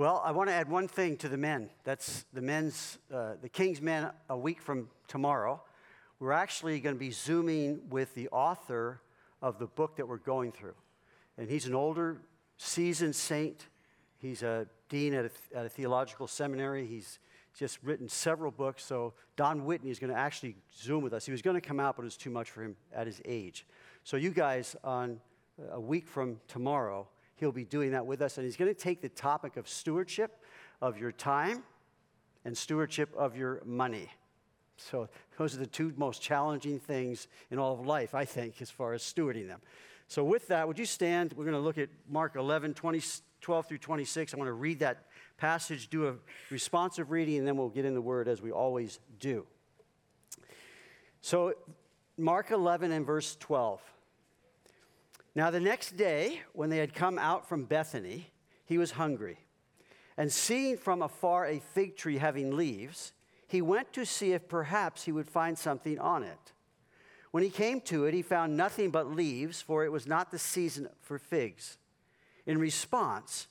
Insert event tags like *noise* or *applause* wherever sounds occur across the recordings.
Well, I want to add one thing to the men. That's the men's, uh, the King's Men a week from tomorrow. We're actually going to be zooming with the author of the book that we're going through. And he's an older, seasoned saint. He's a dean at a, at a theological seminary. He's just written several books. So Don Whitney is going to actually zoom with us. He was going to come out, but it was too much for him at his age. So you guys, on a week from tomorrow, he'll be doing that with us. And he's going to take the topic of stewardship of your time and stewardship of your money. So those are the two most challenging things in all of life, I think, as far as stewarding them. So with that, would you stand? We're going to look at Mark 11, 20, 12 through 26. I want to read that passage, do a responsive reading, and then we'll get in the word as we always do. So, Mark 11 and verse 12. Now, the next day, when they had come out from Bethany, he was hungry. And seeing from afar a fig tree having leaves, he went to see if perhaps he would find something on it. When he came to it, he found nothing but leaves, for it was not the season for figs. In response,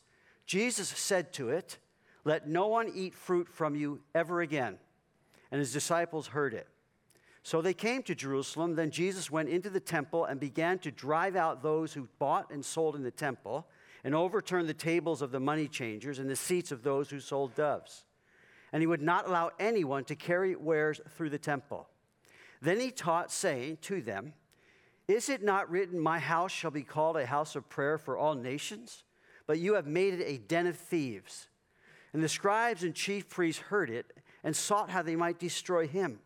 Jesus said to it, Let no one eat fruit from you ever again. And his disciples heard it. So they came to Jerusalem. Then Jesus went into the temple and began to drive out those who bought and sold in the temple, and overturned the tables of the money changers and the seats of those who sold doves. And he would not allow anyone to carry wares through the temple. Then he taught, saying to them, Is it not written, My house shall be called a house of prayer for all nations? But you have made it a den of thieves. And the scribes and chief priests heard it and sought how they might destroy him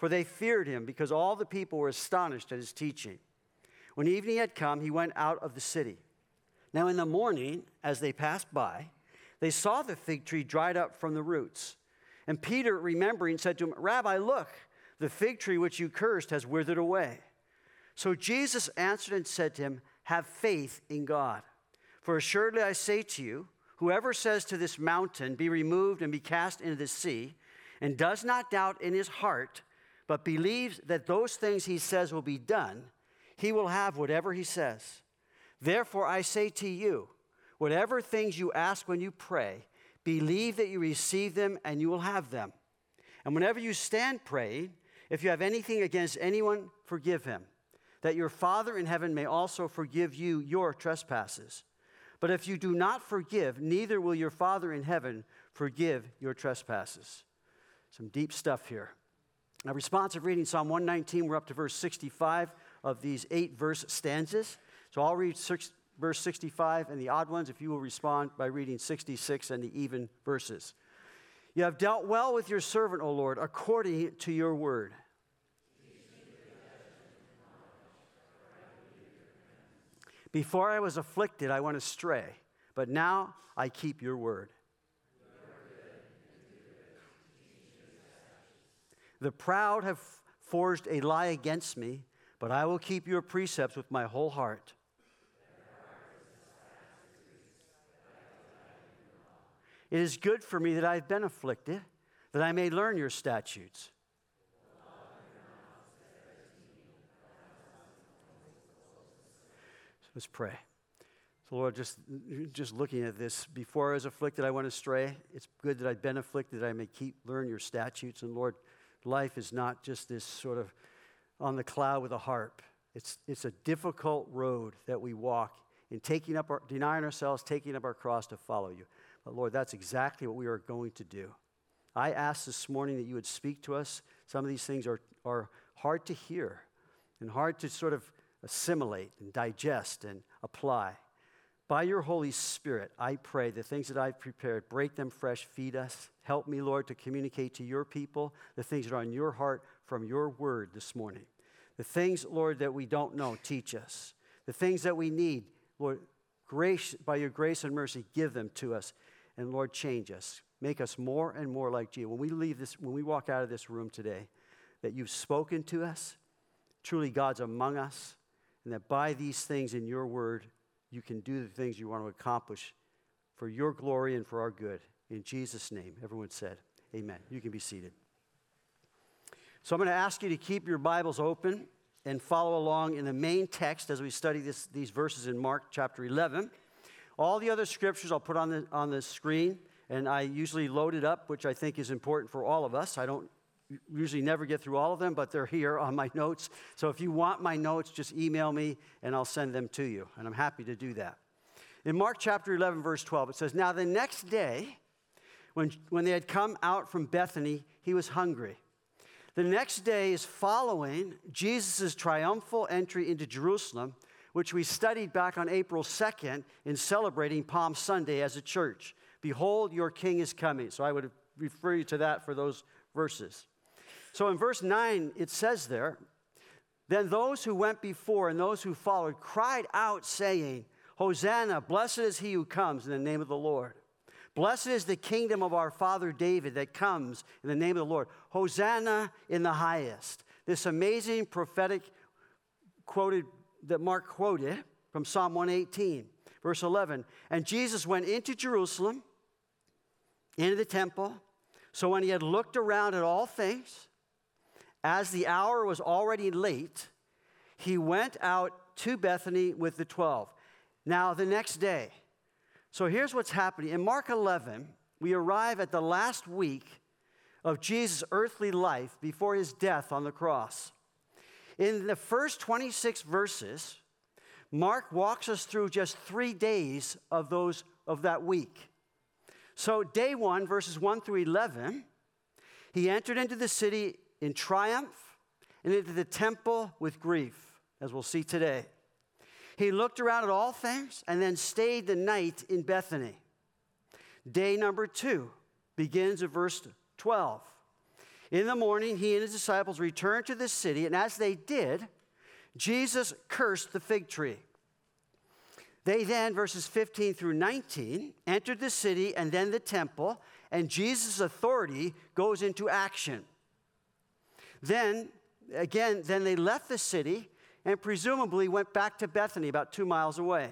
for they feared him because all the people were astonished at his teaching. When evening had come, he went out of the city. Now, in the morning, as they passed by, they saw the fig tree dried up from the roots. And Peter, remembering, said to him, Rabbi, look, the fig tree which you cursed has withered away. So Jesus answered and said to him, Have faith in God. For assuredly I say to you, whoever says to this mountain, Be removed and be cast into the sea, and does not doubt in his heart, but believes that those things he says will be done, he will have whatever he says. Therefore, I say to you, whatever things you ask when you pray, believe that you receive them and you will have them. And whenever you stand praying, if you have anything against anyone, forgive him, that your Father in heaven may also forgive you your trespasses. But if you do not forgive, neither will your Father in heaven forgive your trespasses. Some deep stuff here. Now, responsive reading Psalm 119, we're up to verse 65 of these eight verse stanzas. So I'll read six, verse 65 and the odd ones if you will respond by reading 66 and the even verses. You have dealt well with your servant, O Lord, according to your word. Before I was afflicted, I went astray, but now I keep your word. The proud have forged a lie against me, but I will keep your precepts with my whole heart. It is good for me that I have been afflicted, that I may learn your statutes. So let's pray. So, Lord, just, just looking at this, before I was afflicted, I went astray. It's good that I've been afflicted, that I may keep learn your statutes. And Lord, life is not just this sort of on the cloud with a harp. It's, it's a difficult road that we walk in taking up our, denying ourselves, taking up our cross to follow you. But Lord, that's exactly what we are going to do. I ask this morning that you would speak to us. Some of these things are, are hard to hear and hard to sort of assimilate and digest and apply. By your Holy Spirit, I pray the things that I've prepared, break them fresh, feed us. Help me, Lord, to communicate to your people the things that are on your heart from your word this morning. The things, Lord, that we don't know, teach us. The things that we need, Lord, grace, by your grace and mercy, give them to us. And Lord, change us. Make us more and more like you. When we leave this, when we walk out of this room today, that you've spoken to us, truly God's among us, and that by these things in your word, you can do the things you want to accomplish for your glory and for our good. In Jesus' name, everyone said, Amen. You can be seated. So I'm going to ask you to keep your Bibles open and follow along in the main text as we study this, these verses in Mark chapter 11. All the other scriptures I'll put on the, on the screen, and I usually load it up, which I think is important for all of us. I don't usually never get through all of them, but they're here on my notes. So if you want my notes, just email me and I'll send them to you. And I'm happy to do that. In Mark chapter 11, verse 12, it says, Now the next day, when, when they had come out from Bethany, he was hungry. The next day is following Jesus' triumphal entry into Jerusalem, which we studied back on April 2nd in celebrating Palm Sunday as a church. Behold, your king is coming. So I would refer you to that for those verses. So in verse 9, it says there, Then those who went before and those who followed cried out, saying, Hosanna, blessed is he who comes in the name of the Lord. Blessed is the kingdom of our father David that comes in the name of the Lord. Hosanna in the highest. This amazing prophetic quoted that Mark quoted from Psalm 118, verse 11. And Jesus went into Jerusalem, into the temple. So when he had looked around at all things, as the hour was already late, he went out to Bethany with the 12. Now, the next day, so here's what's happening. In Mark 11, we arrive at the last week of Jesus' earthly life before his death on the cross. In the first 26 verses, Mark walks us through just three days of, those, of that week. So, day one, verses 1 through 11, he entered into the city in triumph and into the temple with grief, as we'll see today. He looked around at all things and then stayed the night in Bethany. Day number two begins at verse 12. In the morning, he and his disciples returned to the city, and as they did, Jesus cursed the fig tree. They then, verses 15 through 19, entered the city and then the temple, and Jesus' authority goes into action. Then, again, then they left the city and presumably went back to Bethany, about two miles away.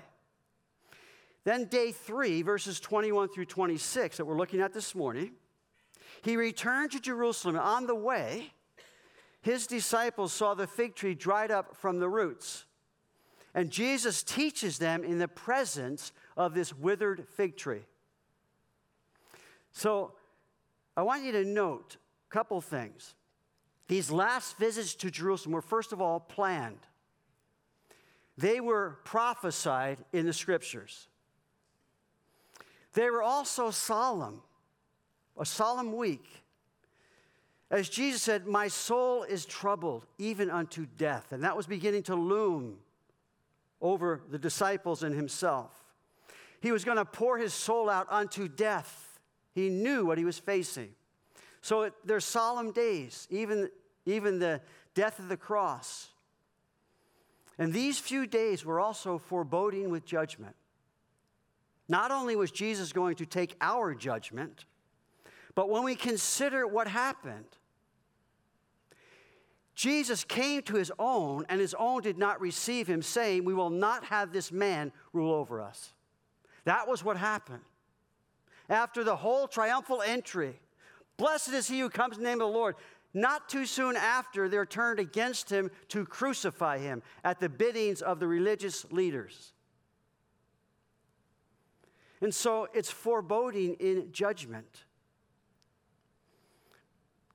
Then, day three, verses 21 through 26, that we're looking at this morning, he returned to Jerusalem. On the way, his disciples saw the fig tree dried up from the roots. And Jesus teaches them in the presence of this withered fig tree. So, I want you to note a couple things. These last visits to Jerusalem were, first of all, planned. They were prophesied in the scriptures. They were also solemn, a solemn week. As Jesus said, My soul is troubled even unto death. And that was beginning to loom over the disciples and himself. He was going to pour his soul out unto death. He knew what he was facing. So it, they're solemn days, even, even the death of the cross. And these few days were also foreboding with judgment. Not only was Jesus going to take our judgment, but when we consider what happened, Jesus came to his own, and his own did not receive him, saying, We will not have this man rule over us. That was what happened. After the whole triumphal entry, Blessed is he who comes in the name of the Lord. Not too soon after, they're turned against him to crucify him at the biddings of the religious leaders. And so it's foreboding in judgment.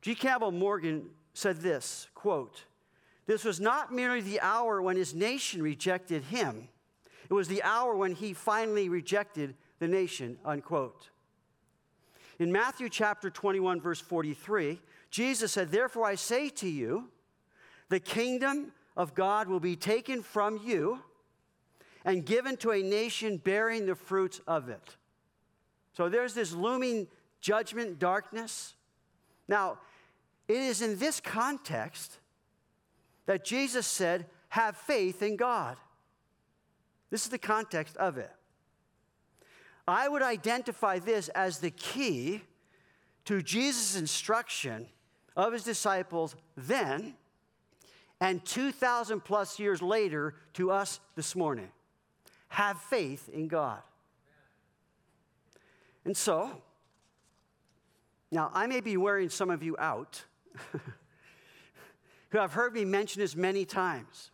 G. Campbell Morgan said this quote, This was not merely the hour when his nation rejected him, it was the hour when he finally rejected the nation, unquote. In Matthew chapter 21, verse 43, Jesus said, Therefore I say to you, the kingdom of God will be taken from you and given to a nation bearing the fruits of it. So there's this looming judgment, darkness. Now, it is in this context that Jesus said, Have faith in God. This is the context of it. I would identify this as the key to Jesus' instruction of his disciples then and 2,000 plus years later to us this morning. Have faith in God. And so, now I may be wearing some of you out *laughs* who have heard me mention this many times.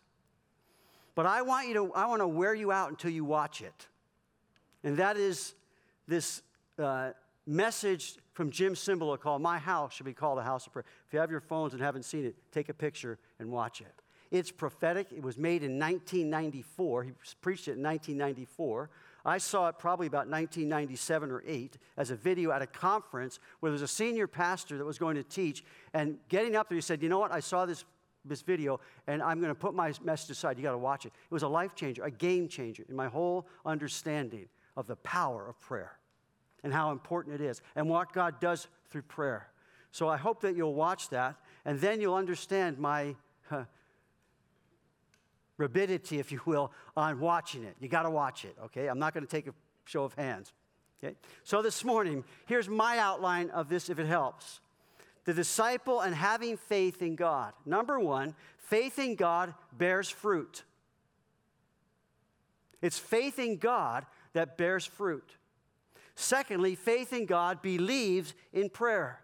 But I want you to I want to wear you out until you watch it. And that is this uh, message from Jim Cymbala called My House Should Be Called a House of Prayer. If you have your phones and haven't seen it, take a picture and watch it. It's prophetic. It was made in 1994. He preached it in 1994. I saw it probably about 1997 or 8 as a video at a conference where there was a senior pastor that was going to teach. And getting up there, he said, You know what? I saw this, this video and I'm going to put my message aside. You got to watch it. It was a life changer, a game changer in my whole understanding of the power of prayer and how important it is and what God does through prayer. So I hope that you'll watch that and then you'll understand my. Uh, rabidity, if you will, on watching it. You got to watch it, okay? I'm not going to take a show of hands. Okay? So this morning, here's my outline of this if it helps. The disciple and having faith in God. Number one, faith in God bears fruit. It's faith in God that bears fruit. Secondly, faith in God believes in prayer.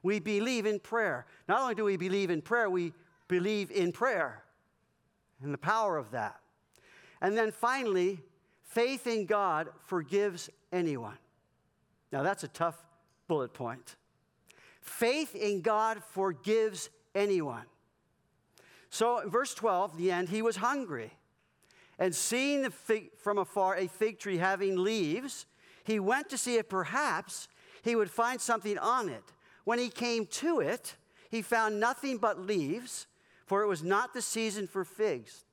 We believe in prayer. Not only do we believe in prayer, we believe in prayer and the power of that. And then finally, faith in God forgives anyone. Now, that's a tough bullet point. Faith in God forgives anyone. So, verse 12, the end, he was hungry. And seeing fig, from afar a fig tree having leaves, he went to see if perhaps he would find something on it. When he came to it, he found nothing but leaves for it was not the season for figs.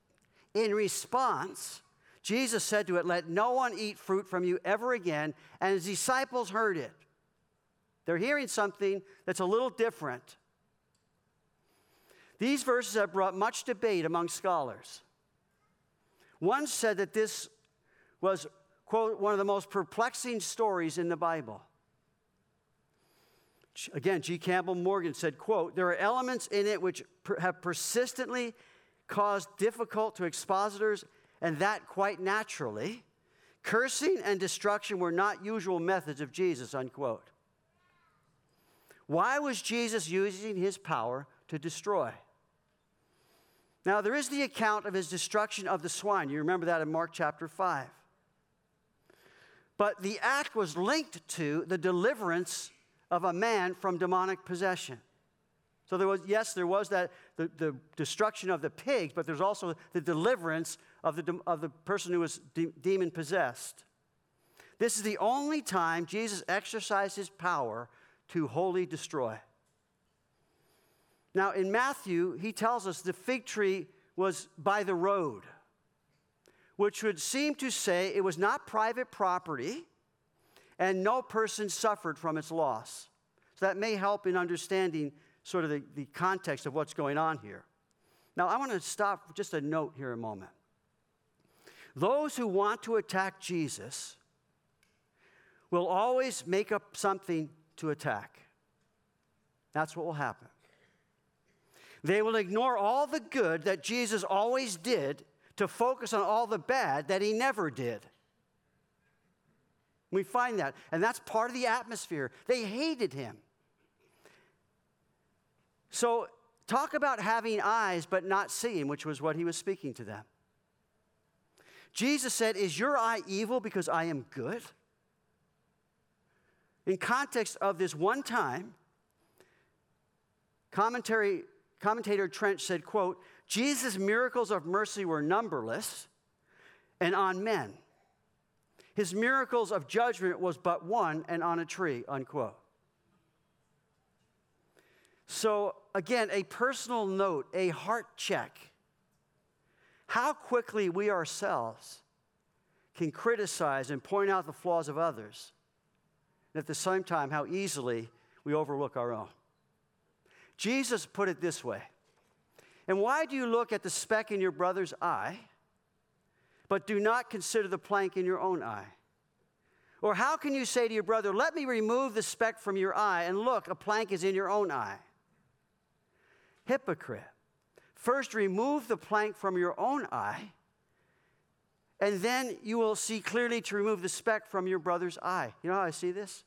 In response, Jesus said to it, Let no one eat fruit from you ever again. And his disciples heard it. They're hearing something that's a little different. These verses have brought much debate among scholars. One said that this was, quote, one of the most perplexing stories in the Bible. Again, G. Campbell Morgan said, quote, there are elements in it which have persistently caused difficult to expositors, and that quite naturally. Cursing and destruction were not usual methods of Jesus, unquote. Why was Jesus using his power to destroy? Now, there is the account of his destruction of the swine. You remember that in Mark chapter 5. But the act was linked to the deliverance of a man from demonic possession. So there was, yes, there was that the, the destruction of the pigs, but there's also the deliverance of the, of the person who was de- demon possessed. This is the only time Jesus exercised his power to wholly destroy. Now, in Matthew, he tells us the fig tree was by the road, which would seem to say it was not private property and no person suffered from its loss. So that may help in understanding sort of the, the context of what's going on here. Now, I want to stop just a note here a moment. Those who want to attack Jesus will always make up something to attack. That's what will happen. They will ignore all the good that Jesus always did to focus on all the bad that he never did. We find that. And that's part of the atmosphere. They hated him. So, talk about having eyes but not seeing, which was what he was speaking to them. Jesus said, Is your eye evil because I am good? In context of this one time, commentary, commentator Trench said, quote, Jesus' miracles of mercy were numberless and on men. His miracles of judgment was but one and on a tree, unquote. So, again, a personal note, a heart check. How quickly we ourselves can criticize and point out the flaws of others, and at the same time, how easily we overlook our own. Jesus put it this way And why do you look at the speck in your brother's eye? but do not consider the plank in your own eye? Or how can you say to your brother, Let me remove the speck from your eye, and look, a plank is in your own eye? Hypocrite. First, remove the plank from your own eye, and then you will see clearly to remove the speck from your brother's eye. You know how I see this?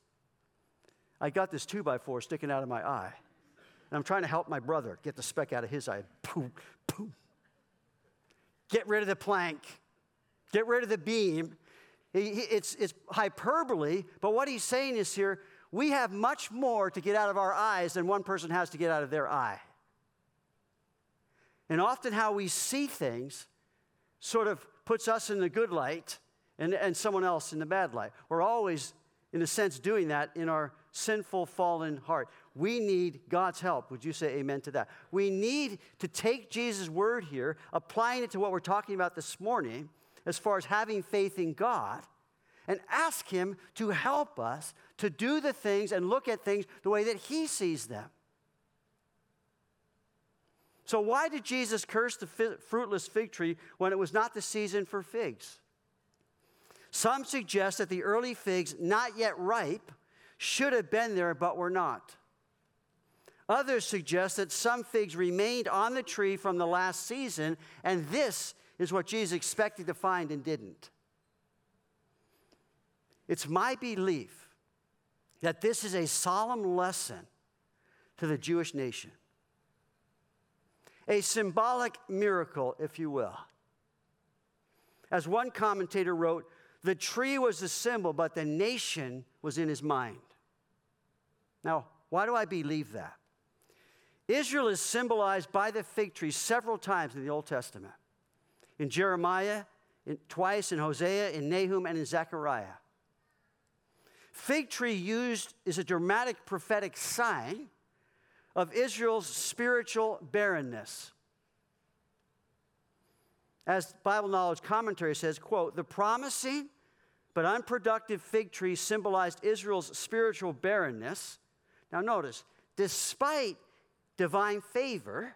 I got this two by four sticking out of my eye, and I'm trying to help my brother get the speck out of his eye. Boom, boom. Get rid of the plank. Get rid of the beam. It's, it's hyperbole, but what he's saying is here we have much more to get out of our eyes than one person has to get out of their eye. And often, how we see things sort of puts us in the good light and, and someone else in the bad light. We're always, in a sense, doing that in our sinful, fallen heart. We need God's help. Would you say amen to that? We need to take Jesus' word here, applying it to what we're talking about this morning, as far as having faith in God, and ask Him to help us to do the things and look at things the way that He sees them. So, why did Jesus curse the fruitless fig tree when it was not the season for figs? Some suggest that the early figs, not yet ripe, should have been there but were not. Others suggest that some figs remained on the tree from the last season, and this is what Jesus expected to find and didn't. It's my belief that this is a solemn lesson to the Jewish nation, a symbolic miracle, if you will. As one commentator wrote, the tree was the symbol, but the nation was in his mind. Now, why do I believe that? Israel is symbolized by the fig tree several times in the Old Testament. In Jeremiah, in, twice in Hosea, in Nahum, and in Zechariah. Fig tree used is a dramatic prophetic sign of Israel's spiritual barrenness. As Bible Knowledge Commentary says, quote, the promising but unproductive fig tree symbolized Israel's spiritual barrenness. Now notice, despite divine favor,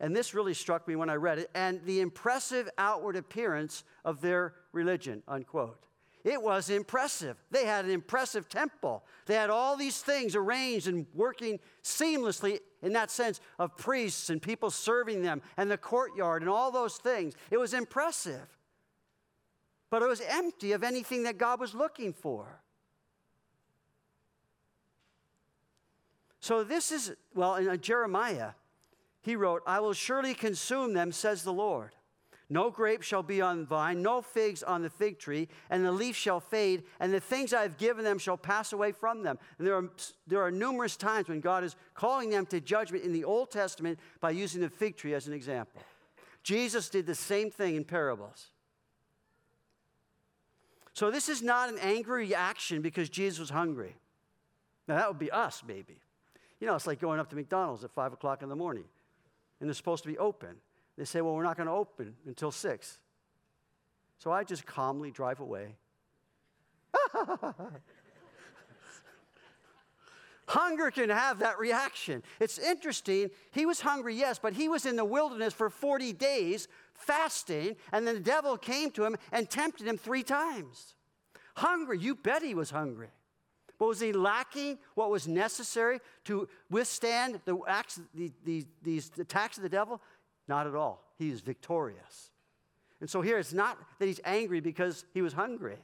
and this really struck me when I read it, and the impressive outward appearance of their religion, unquote. It was impressive. They had an impressive temple. They had all these things arranged and working seamlessly in that sense of priests and people serving them and the courtyard and all those things. It was impressive. But it was empty of anything that God was looking for. So this is, well, in Jeremiah, he wrote, I will surely consume them, says the Lord. No grape shall be on the vine, no figs on the fig tree, and the leaf shall fade, and the things I have given them shall pass away from them. And there are, there are numerous times when God is calling them to judgment in the Old Testament by using the fig tree as an example. Jesus did the same thing in parables. So this is not an angry reaction because Jesus was hungry. Now, that would be us, maybe. You know, it's like going up to McDonald's at 5 o'clock in the morning, and they're supposed to be open. They say, well, we're not going to open until 6. So I just calmly drive away. *laughs* Hunger can have that reaction. It's interesting. He was hungry, yes, but he was in the wilderness for 40 days fasting, and then the devil came to him and tempted him three times. Hungry, you bet he was hungry. But was he lacking what was necessary to withstand the acts, the, the, these attacks of the devil? Not at all. He is victorious. And so here it's not that he's angry because he was hungry.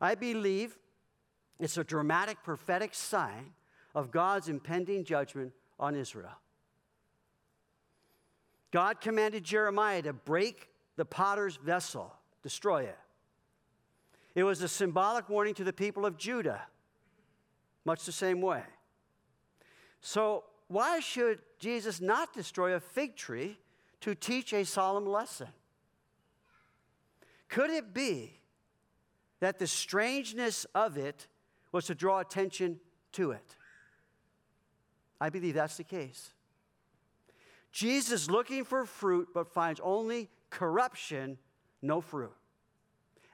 I believe it's a dramatic prophetic sign of God's impending judgment on Israel. God commanded Jeremiah to break the potter's vessel, destroy it. It was a symbolic warning to the people of Judah, much the same way. So, why should Jesus not destroy a fig tree to teach a solemn lesson? Could it be that the strangeness of it was to draw attention to it? I believe that's the case. Jesus looking for fruit, but finds only corruption, no fruit.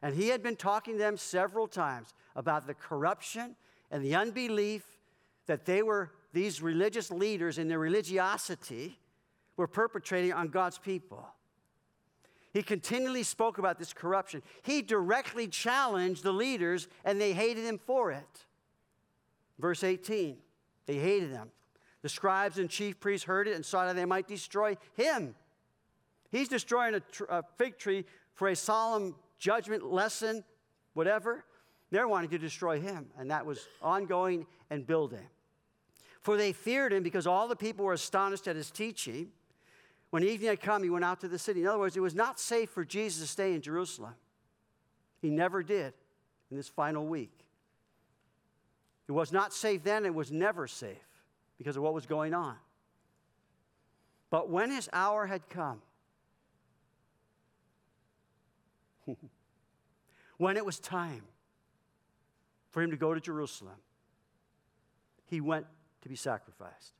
And he had been talking to them several times about the corruption and the unbelief that they were, these religious leaders in their religiosity, were perpetrating on God's people. He continually spoke about this corruption. He directly challenged the leaders, and they hated him for it. Verse 18, they hated him. The scribes and chief priests heard it and saw that they might destroy him. He's destroying a, tr- a fig tree for a solemn judgment lesson, whatever. They're wanting to destroy him, and that was ongoing and building. For they feared him because all the people were astonished at his teaching. When evening had come, he went out to the city. In other words, it was not safe for Jesus to stay in Jerusalem. He never did in this final week. It was not safe then, it was never safe because of what was going on. But when his hour had come, *laughs* when it was time for him to go to Jerusalem, he went to be sacrificed.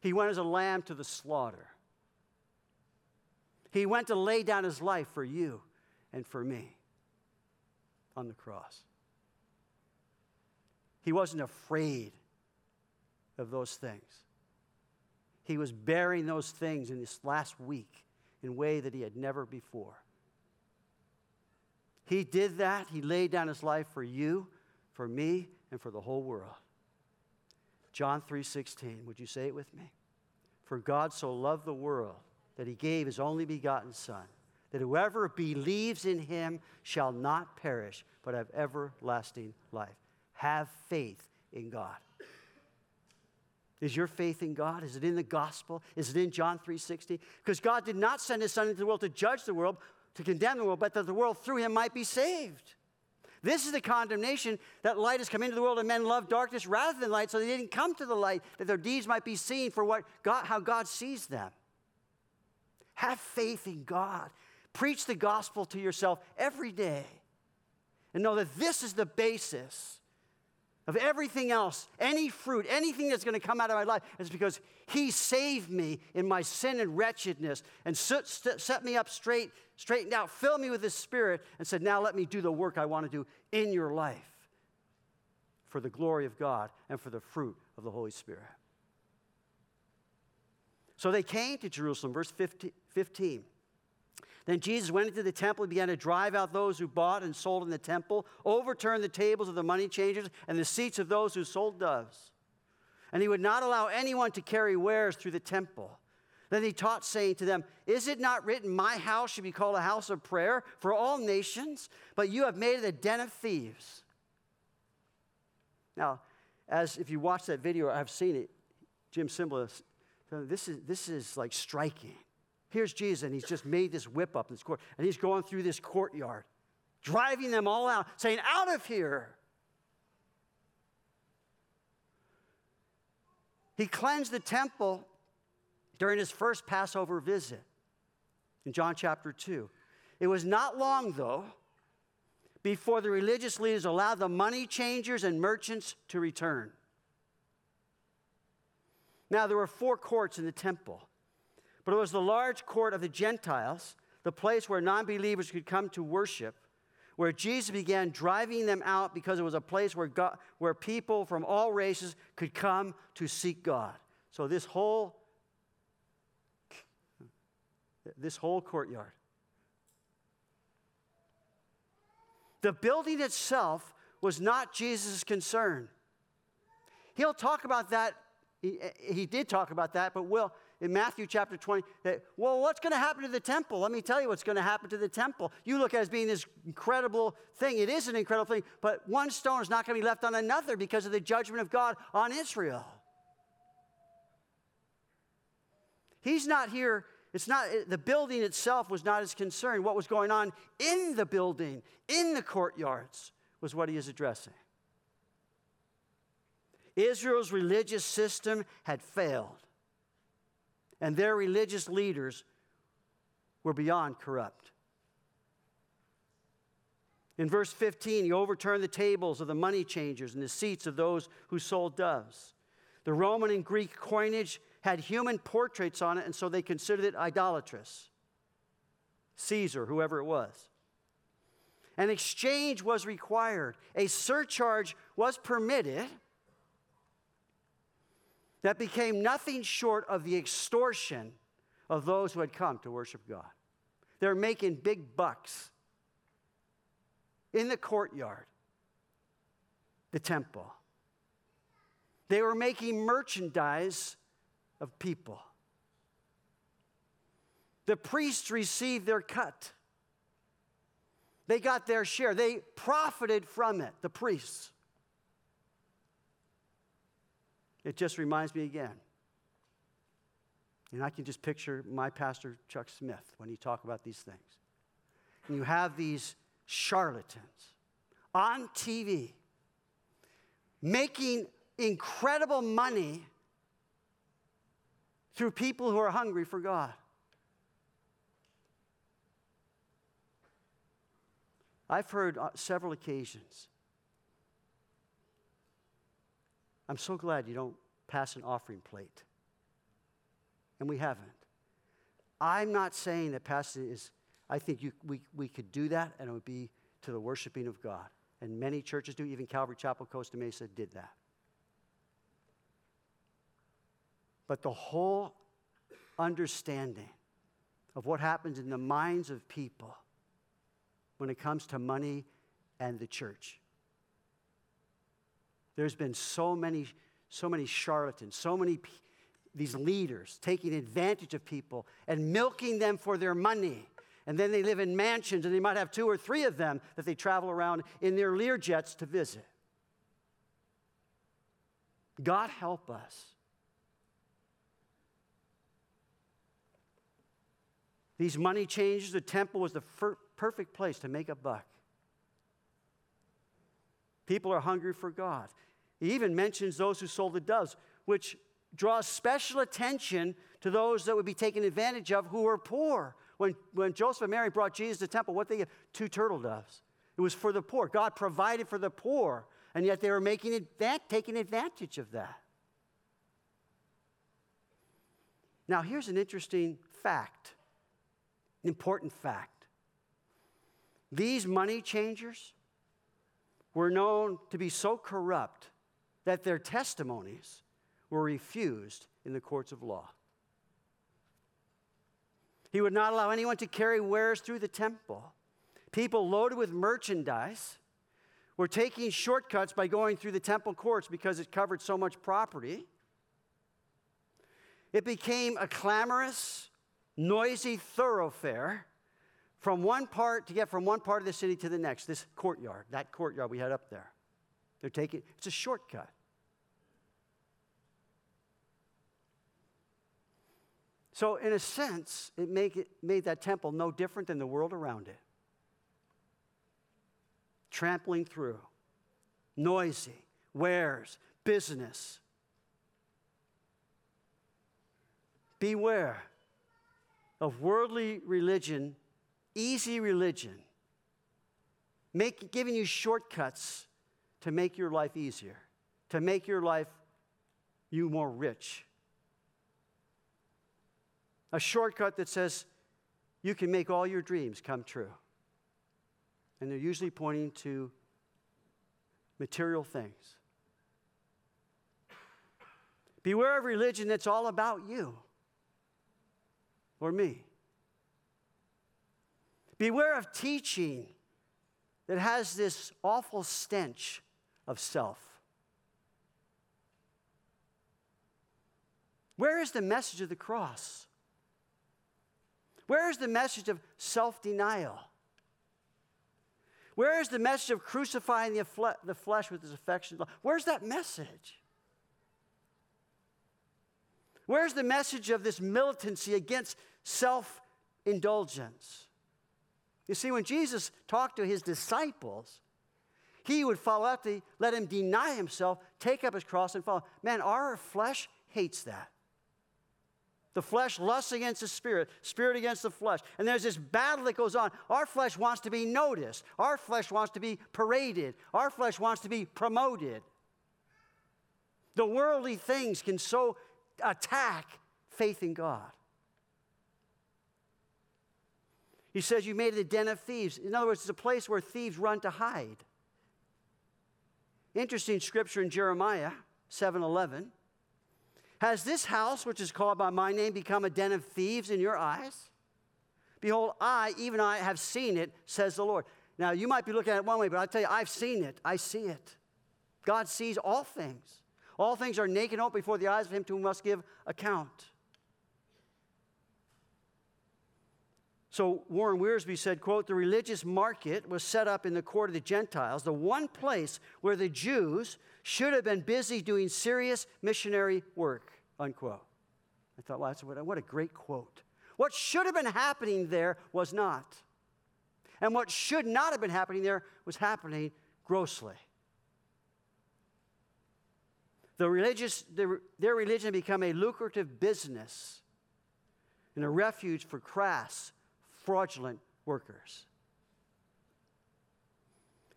He went as a lamb to the slaughter. He went to lay down his life for you and for me on the cross. He wasn't afraid of those things. He was bearing those things in this last week in a way that he had never before. He did that. He laid down his life for you, for me, and for the whole world. John 3:16. Would you say it with me? For God so loved the world that he gave his only begotten son, that whoever believes in him shall not perish, but have everlasting life. Have faith in God. Is your faith in God? Is it in the gospel? Is it in John 3:60? Because God did not send his son into the world to judge the world, to condemn the world, but that the world through him might be saved. This is the condemnation that light has come into the world and men love darkness rather than light, so they didn't come to the light that their deeds might be seen for what God, how God sees them. Have faith in God. Preach the gospel to yourself every day. And know that this is the basis of everything else, any fruit, anything that's going to come out of my life, is because He saved me in my sin and wretchedness and set me up straight, straightened out, filled me with His Spirit, and said, Now let me do the work I want to do in your life for the glory of God and for the fruit of the Holy Spirit. So they came to Jerusalem, verse 15. Then Jesus went into the temple and began to drive out those who bought and sold in the temple, overturned the tables of the money changers and the seats of those who sold doves. And he would not allow anyone to carry wares through the temple. Then he taught, saying to them, Is it not written, My house should be called a house of prayer for all nations? But you have made it a den of thieves. Now, as if you watch that video, I've seen it, Jim Cymbala, this is, this is like striking. Here's Jesus, and he's just made this whip up this court, and he's going through this courtyard, driving them all out, saying, Out of here! He cleansed the temple during his first Passover visit in John chapter 2. It was not long, though, before the religious leaders allowed the money changers and merchants to return. Now, there were four courts in the temple. But it was the large court of the Gentiles, the place where non believers could come to worship, where Jesus began driving them out because it was a place where, God, where people from all races could come to seek God. So this whole this whole courtyard. The building itself was not Jesus' concern. He'll talk about that. He, he did talk about that, but will in Matthew chapter 20 that, well, what's going to happen to the temple? Let me tell you what's going to happen to the temple. You look at it as being this incredible thing. It is an incredible thing, but one stone is not going to be left on another because of the judgment of God on Israel. He's not here. It's not the building itself was not his concern. What was going on in the building, in the courtyards, was what he is addressing. Israel's religious system had failed and their religious leaders were beyond corrupt. In verse 15, he overturned the tables of the money changers and the seats of those who sold doves. The Roman and Greek coinage had human portraits on it, and so they considered it idolatrous. Caesar, whoever it was. An exchange was required, a surcharge was permitted that became nothing short of the extortion of those who had come to worship God. They're making big bucks in the courtyard, the temple. They were making merchandise of people. The priests received their cut. They got their share. They profited from it, the priests. It just reminds me again. And I can just picture my pastor, Chuck Smith, when he talked about these things. and you have these charlatans on TV making incredible money through people who are hungry for God. I've heard uh, several occasions. I'm so glad you don't pass an offering plate. And we haven't. I'm not saying that passing is, I think you, we, we could do that and it would be to the worshiping of God. And many churches do, even Calvary Chapel Costa Mesa did that. But the whole understanding of what happens in the minds of people when it comes to money and the church. There's been so many, so many charlatans, so many these leaders taking advantage of people and milking them for their money. And then they live in mansions and they might have two or three of them that they travel around in their Lear jets to visit. God help us. These money changers, the temple was the perfect place to make a buck. People are hungry for God. He even mentions those who sold the doves, which draws special attention to those that would be taken advantage of who were poor. When, when Joseph and Mary brought Jesus to the temple, what they get? Two turtle doves. It was for the poor. God provided for the poor, and yet they were making adva- taking advantage of that. Now, here's an interesting fact, an important fact. These money changers were known to be so corrupt that their testimonies were refused in the courts of law. He would not allow anyone to carry wares through the temple. People loaded with merchandise were taking shortcuts by going through the temple courts because it covered so much property. It became a clamorous, noisy thoroughfare from one part to get from one part of the city to the next. This courtyard, that courtyard we had up there. They're taking it's a shortcut. So, in a sense, it, make it made that temple no different than the world around it. Trampling through, noisy, wares, business. Beware of worldly religion, easy religion, make, giving you shortcuts to make your life easier, to make your life you more rich a shortcut that says you can make all your dreams come true. And they're usually pointing to material things. Beware of religion that's all about you or me. Beware of teaching that has this awful stench of self. Where is the message of the cross? Where is the message of self denial? Where is the message of crucifying the, fle- the flesh with his affections? Where's that message? Where's the message of this militancy against self indulgence? You see, when Jesus talked to his disciples, he would follow up to let him deny himself, take up his cross, and follow. Man, our flesh hates that. The flesh lusts against the spirit, spirit against the flesh. And there's this battle that goes on. Our flesh wants to be noticed, our flesh wants to be paraded, our flesh wants to be promoted. The worldly things can so attack faith in God. He says, You made it a den of thieves. In other words, it's a place where thieves run to hide. Interesting scripture in Jeremiah 7 11. Has this house, which is called by my name, become a den of thieves in your eyes? Behold, I, even I, have seen it, says the Lord. Now, you might be looking at it one way, but I tell you, I've seen it. I see it. God sees all things. All things are naked and open before the eyes of him to whom must give account. So Warren Wiersbe said, quote, the religious market was set up in the court of the Gentiles, the one place where the Jews should have been busy doing serious missionary work, unquote. I thought, well, that's what, what a great quote. What should have been happening there was not. And what should not have been happening there was happening grossly. The religious, their, their religion had become a lucrative business and a refuge for crass, fraudulent workers.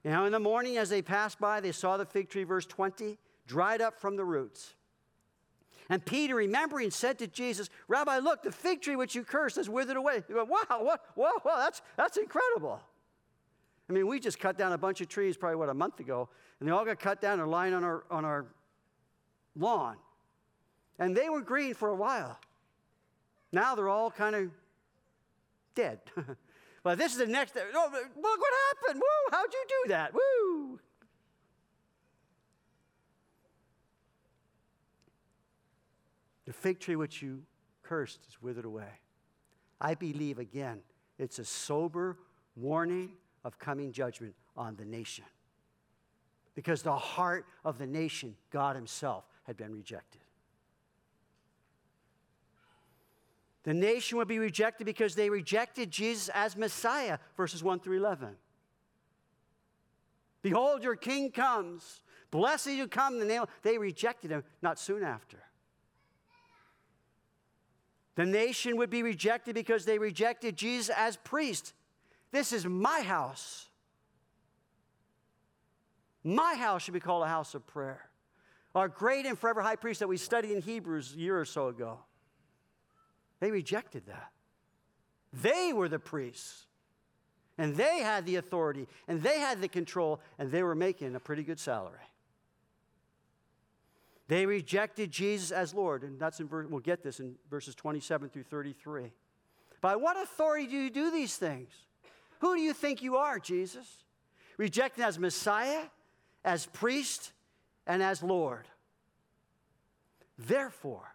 Now, in the morning, as they passed by, they saw the fig tree, verse 20, dried up from the roots. And Peter, remembering, said to Jesus, Rabbi, look, the fig tree which you cursed has withered away. He went, wow, what, whoa, whoa, that's, that's incredible. I mean, we just cut down a bunch of trees probably, what, a month ago, and they all got cut down and lying on our, on our lawn. And they were green for a while. Now they're all kind of dead. *laughs* well, this is the next. Oh, look what happened! Woo! How'd you do that? Woo! The fig tree which you cursed is withered away. I believe again, it's a sober warning of coming judgment on the nation. Because the heart of the nation, God Himself, had been rejected. The nation would be rejected because they rejected Jesus as Messiah, verses 1 through 11. Behold, your king comes. Blessed you come in the name. They rejected him not soon after. The nation would be rejected because they rejected Jesus as priest. This is my house. My house should be called a house of prayer. Our great and forever high priest that we studied in Hebrews a year or so ago they rejected that. They were the priests. And they had the authority, and they had the control, and they were making a pretty good salary. They rejected Jesus as Lord, and that's in verse, we'll get this in verses 27 through 33. By what authority do you do these things? Who do you think you are, Jesus? Rejected as Messiah, as priest, and as Lord. Therefore,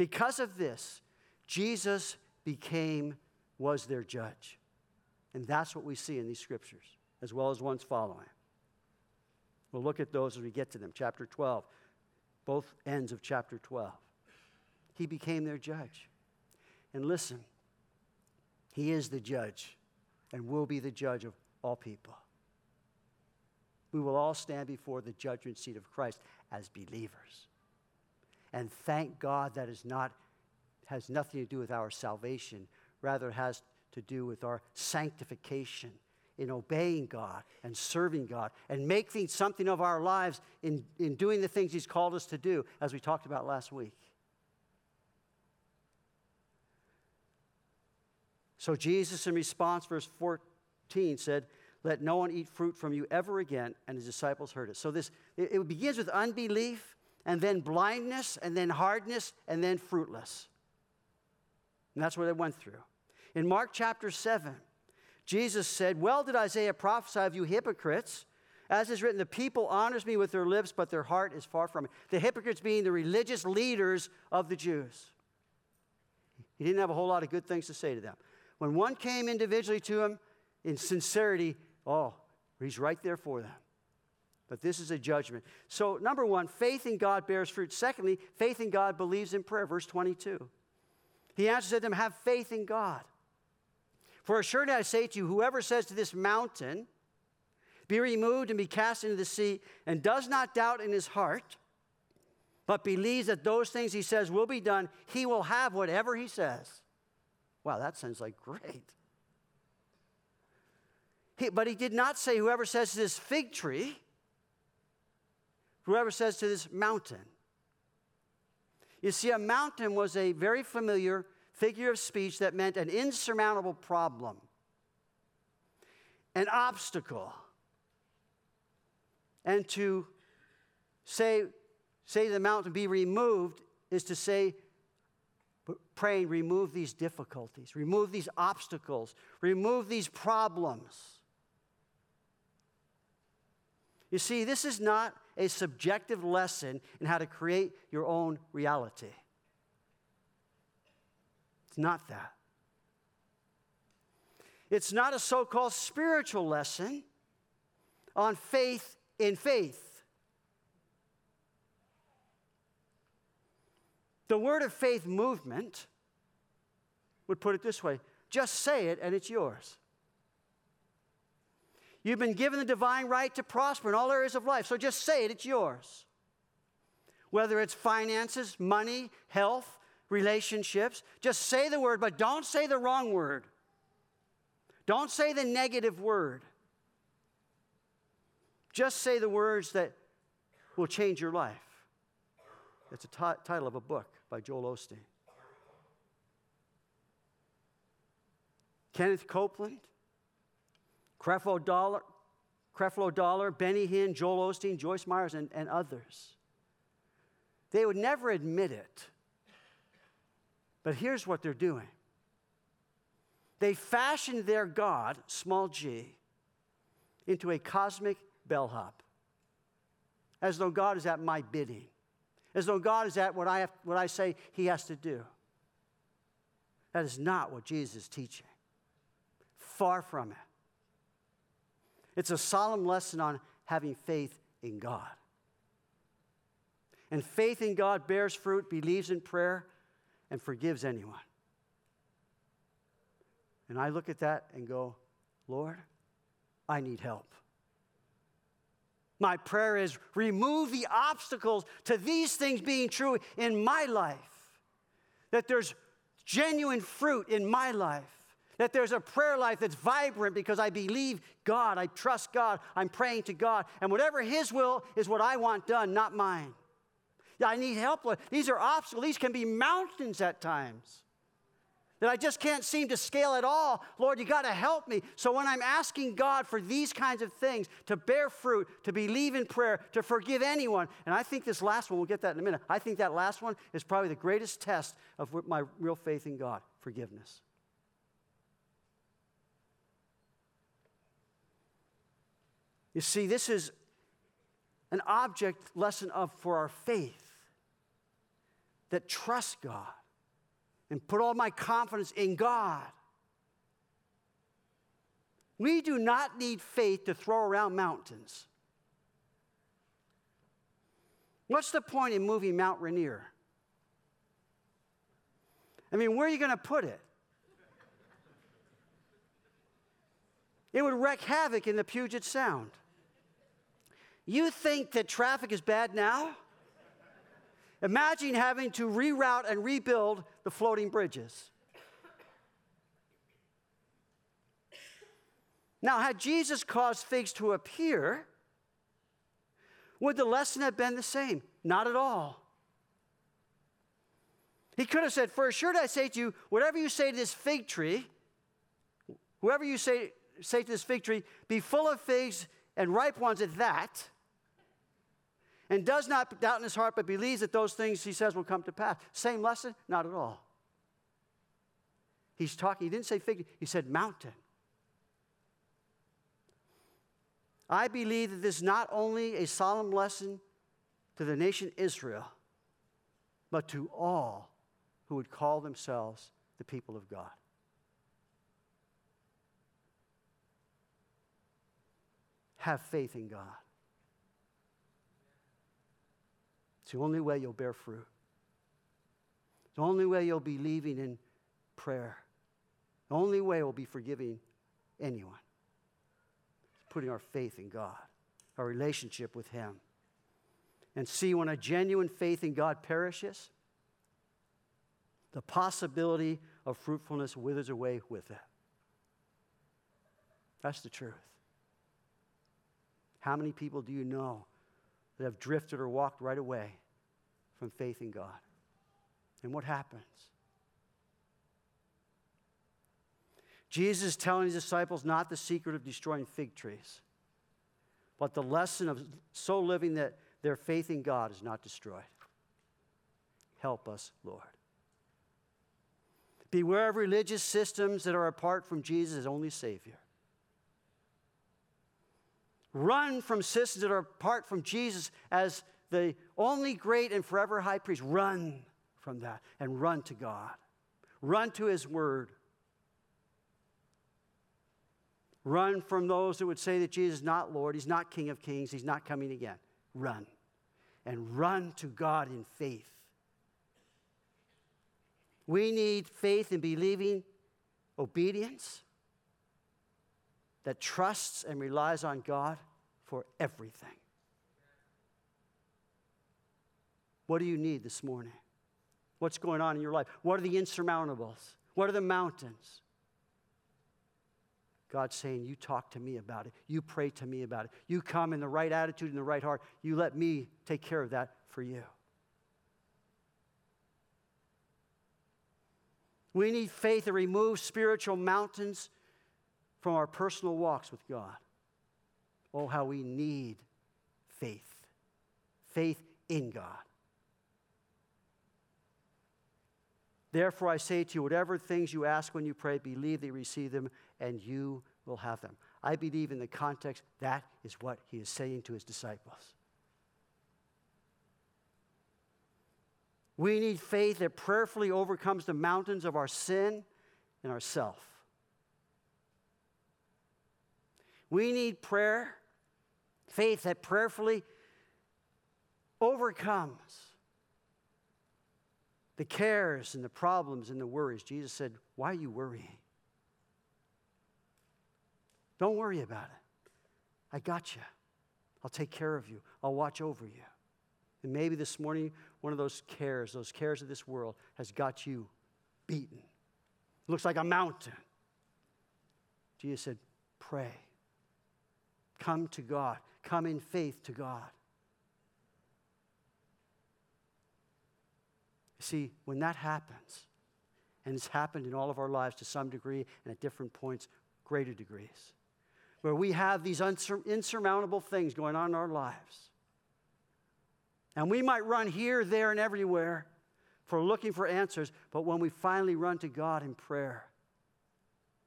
because of this, Jesus became, was their judge. And that's what we see in these scriptures, as well as ones following. We'll look at those as we get to them. Chapter 12, both ends of chapter 12. He became their judge. And listen, He is the judge and will be the judge of all people. We will all stand before the judgment seat of Christ as believers. And thank God that is not, has nothing to do with our salvation, rather, it has to do with our sanctification in obeying God and serving God and making something of our lives in, in doing the things He's called us to do, as we talked about last week. So, Jesus, in response, verse 14, said, Let no one eat fruit from you ever again. And his disciples heard it. So, this it, it begins with unbelief and then blindness, and then hardness, and then fruitless. And that's what they went through. In Mark chapter 7, Jesus said, Well did Isaiah prophesy of you hypocrites. As is written, the people honors me with their lips, but their heart is far from me. The hypocrites being the religious leaders of the Jews. He didn't have a whole lot of good things to say to them. When one came individually to him in sincerity, oh, he's right there for them. But this is a judgment. So, number one, faith in God bears fruit. Secondly, faith in God believes in prayer. Verse 22. He answered to them, Have faith in God. For assuredly I say to you, whoever says to this mountain, Be removed and be cast into the sea, and does not doubt in his heart, but believes that those things he says will be done, he will have whatever he says. Wow, that sounds like great. He, but he did not say, Whoever says to this fig tree, Whoever says to this mountain. You see, a mountain was a very familiar figure of speech that meant an insurmountable problem, an obstacle. And to say, say the mountain be removed is to say, praying, remove these difficulties, remove these obstacles, remove these problems. You see, this is not a subjective lesson in how to create your own reality. It's not that. It's not a so called spiritual lesson on faith in faith. The Word of Faith movement would put it this way just say it and it's yours. You've been given the divine right to prosper in all areas of life. So just say it, it's yours. Whether it's finances, money, health, relationships, just say the word, but don't say the wrong word. Don't say the negative word. Just say the words that will change your life. It's a t- title of a book by Joel Osteen. Kenneth Copeland, Creflo Dollar, Creflo Dollar, Benny Hinn, Joel Osteen, Joyce Myers, and, and others. They would never admit it. But here's what they're doing they fashioned their God, small g, into a cosmic bellhop, as though God is at my bidding, as though God is at what I, have, what I say he has to do. That is not what Jesus is teaching. Far from it. It's a solemn lesson on having faith in God. And faith in God bears fruit, believes in prayer, and forgives anyone. And I look at that and go, Lord, I need help. My prayer is remove the obstacles to these things being true in my life. That there's genuine fruit in my life. That there's a prayer life that's vibrant because I believe God, I trust God, I'm praying to God, and whatever His will is what I want done, not mine. Yeah, I need help. These are obstacles, these can be mountains at times that I just can't seem to scale at all. Lord, you got to help me. So when I'm asking God for these kinds of things, to bear fruit, to believe in prayer, to forgive anyone, and I think this last one, we'll get that in a minute, I think that last one is probably the greatest test of my real faith in God forgiveness. You see, this is an object lesson of for our faith that trust God and put all my confidence in God. We do not need faith to throw around mountains. What's the point in moving Mount Rainier? I mean, where are you going to put it? It would wreak havoc in the Puget Sound. You think that traffic is bad now? Imagine having to reroute and rebuild the floating bridges. Now, had Jesus caused figs to appear, would the lesson have been the same? Not at all. He could have said, For assured I say to you, whatever you say to this fig tree, whoever you say, say to this fig tree, be full of figs and ripe ones at that and does not doubt in his heart, but believes that those things he says will come to pass. Same lesson? Not at all. He's talking, he didn't say fig, he said mountain. I believe that this is not only a solemn lesson to the nation Israel, but to all who would call themselves the people of God. Have faith in God. It's the only way you'll bear fruit. It's the only way you'll be believing in prayer. The only way we'll be forgiving anyone. It's putting our faith in God, our relationship with Him. And see, when a genuine faith in God perishes, the possibility of fruitfulness withers away with it. That's the truth. How many people do you know that have drifted or walked right away from faith in God. And what happens? Jesus is telling his disciples not the secret of destroying fig trees, but the lesson of so living that their faith in God is not destroyed. Help us, Lord. Beware of religious systems that are apart from Jesus only Savior. Run from systems that are apart from Jesus as the only great and forever high priest. Run from that and run to God. Run to his word. Run from those that would say that Jesus is not Lord, he's not King of kings, he's not coming again. Run. And run to God in faith. We need faith in believing obedience that trusts and relies on God for everything. What do you need this morning? What's going on in your life? What are the insurmountables? What are the mountains? God's saying, You talk to me about it. You pray to me about it. You come in the right attitude and the right heart. You let me take care of that for you. We need faith that removes spiritual mountains from our personal walks with God. Oh, how we need faith. Faith in God. Therefore, I say to you, whatever things you ask when you pray, believe that you receive them and you will have them. I believe in the context that is what he is saying to his disciples. We need faith that prayerfully overcomes the mountains of our sin and ourself. We need prayer, faith that prayerfully overcomes the cares and the problems and the worries. Jesus said, Why are you worrying? Don't worry about it. I got you. I'll take care of you. I'll watch over you. And maybe this morning, one of those cares, those cares of this world, has got you beaten. Looks like a mountain. Jesus said, Pray. Come to God. Come in faith to God. See, when that happens, and it's happened in all of our lives to some degree and at different points, greater degrees, where we have these unsur- insurmountable things going on in our lives and we might run here, there, and everywhere for looking for answers, but when we finally run to God in prayer,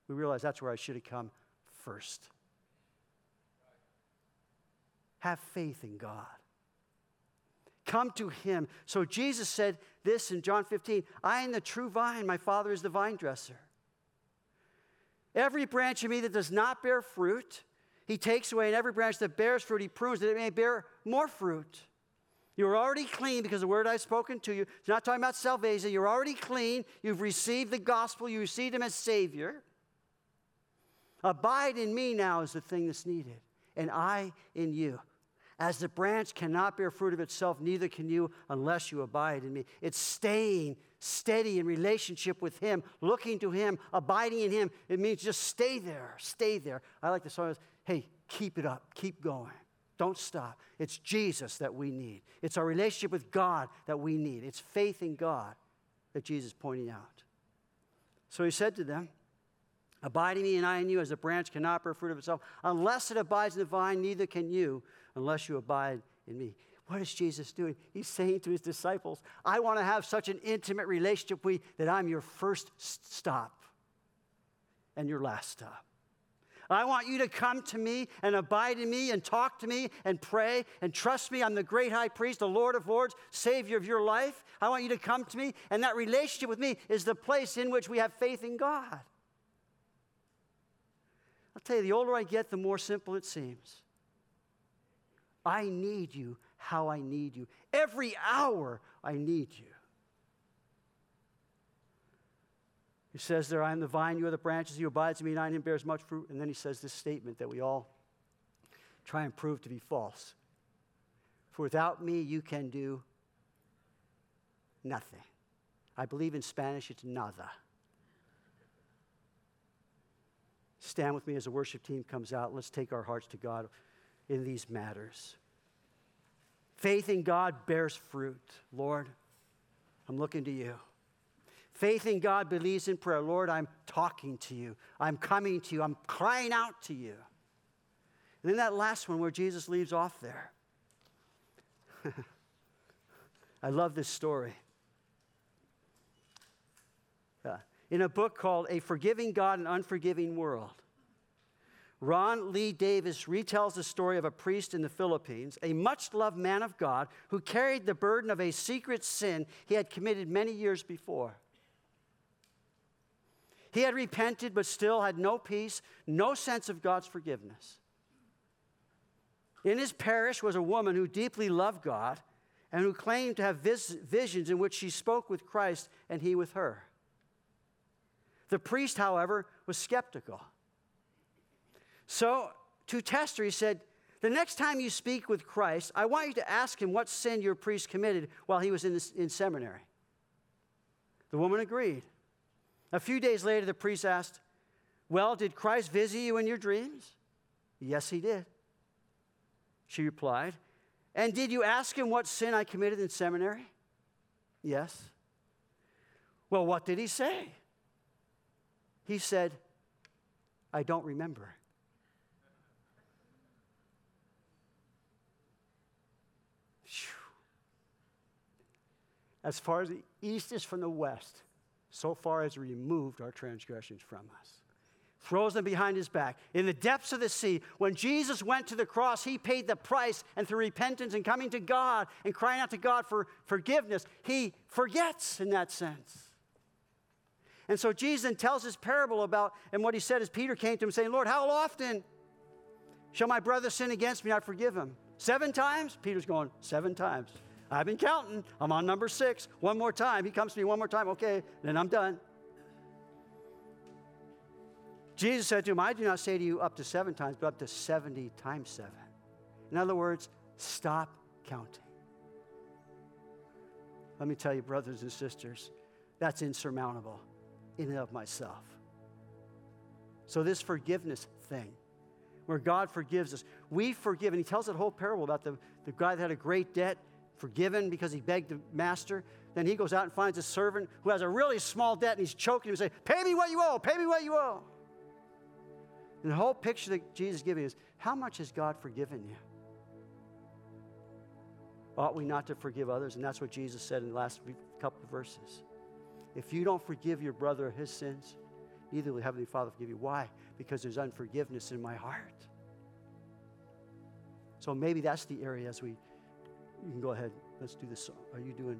we realize that's where I should have come first. Have faith in God. Come to Him. So Jesus said this in John 15 I am the true vine, my Father is the vine dresser. Every branch of me that does not bear fruit, He takes away, and every branch that bears fruit, He prunes that it may bear more fruit. You're already clean because the word I've spoken to you. It's not talking about salvation. You're already clean. You've received the gospel. You received him as Savior. Abide in me now is the thing that's needed, and I in you. As the branch cannot bear fruit of itself, neither can you unless you abide in me. It's staying steady in relationship with Him, looking to Him, abiding in Him. It means just stay there, stay there. I like the song, hey, keep it up, keep going. Don't stop. It's Jesus that we need. It's our relationship with God that we need. It's faith in God that Jesus is pointing out. So he said to them, Abide in me and I in you, as a branch cannot bear fruit of itself. Unless it abides in the vine, neither can you, unless you abide in me. What is Jesus doing? He's saying to his disciples, I want to have such an intimate relationship with you that I'm your first stop and your last stop. I want you to come to me and abide in me and talk to me and pray and trust me. I'm the great high priest, the Lord of Lords, Savior of your life. I want you to come to me, and that relationship with me is the place in which we have faith in God. I'll tell you, the older I get, the more simple it seems. I need you how I need you. Every hour, I need you. He says there, I am the vine, you are the branches, he abides in me, and I in him bears much fruit. And then he says this statement that we all try and prove to be false. For without me, you can do nothing. I believe in Spanish, it's nada. Stand with me as the worship team comes out. Let's take our hearts to God in these matters. Faith in God bears fruit. Lord, I'm looking to you. Faith in God believes in prayer. Lord, I'm talking to you. I'm coming to you. I'm crying out to you. And then that last one where Jesus leaves off there. *laughs* I love this story. Uh, in a book called A Forgiving God and Unforgiving World, Ron Lee Davis retells the story of a priest in the Philippines, a much loved man of God who carried the burden of a secret sin he had committed many years before. He had repented, but still had no peace, no sense of God's forgiveness. In his parish was a woman who deeply loved God and who claimed to have vis- visions in which she spoke with Christ and he with her. The priest, however, was skeptical. So, to test her, he said, The next time you speak with Christ, I want you to ask him what sin your priest committed while he was in, in seminary. The woman agreed. A few days later, the priest asked, Well, did Christ visit you in your dreams? Yes, he did. She replied, And did you ask him what sin I committed in seminary? Yes. Well, what did he say? He said, I don't remember. As far as the east is from the west, so far as removed our transgressions from us. Throws them behind his back. In the depths of the sea, when Jesus went to the cross, he paid the price, and through repentance and coming to God and crying out to God for forgiveness, he forgets in that sense. And so Jesus then tells his parable about, and what he said is Peter came to him saying, Lord, how often shall my brother sin against me? I forgive him. Seven times? Peter's going, Seven times. I've been counting. I'm on number six. One more time. He comes to me one more time. Okay, then I'm done. Jesus said to him, I do not say to you up to seven times, but up to 70 times seven. In other words, stop counting. Let me tell you, brothers and sisters, that's insurmountable in and of myself. So, this forgiveness thing, where God forgives us, we forgive. And he tells that whole parable about the, the guy that had a great debt forgiven because he begged the master. Then he goes out and finds a servant who has a really small debt and he's choking him and saying, Pay me what you owe, pay me what you owe. And the whole picture that Jesus is giving is how much has God forgiven you? Ought we not to forgive others? And that's what Jesus said in the last couple of verses. If you don't forgive your brother his sins, neither will Heavenly Father forgive you. Why? Because there's unforgiveness in my heart. So maybe that's the area as we you can go ahead. Let's do this. Are you doing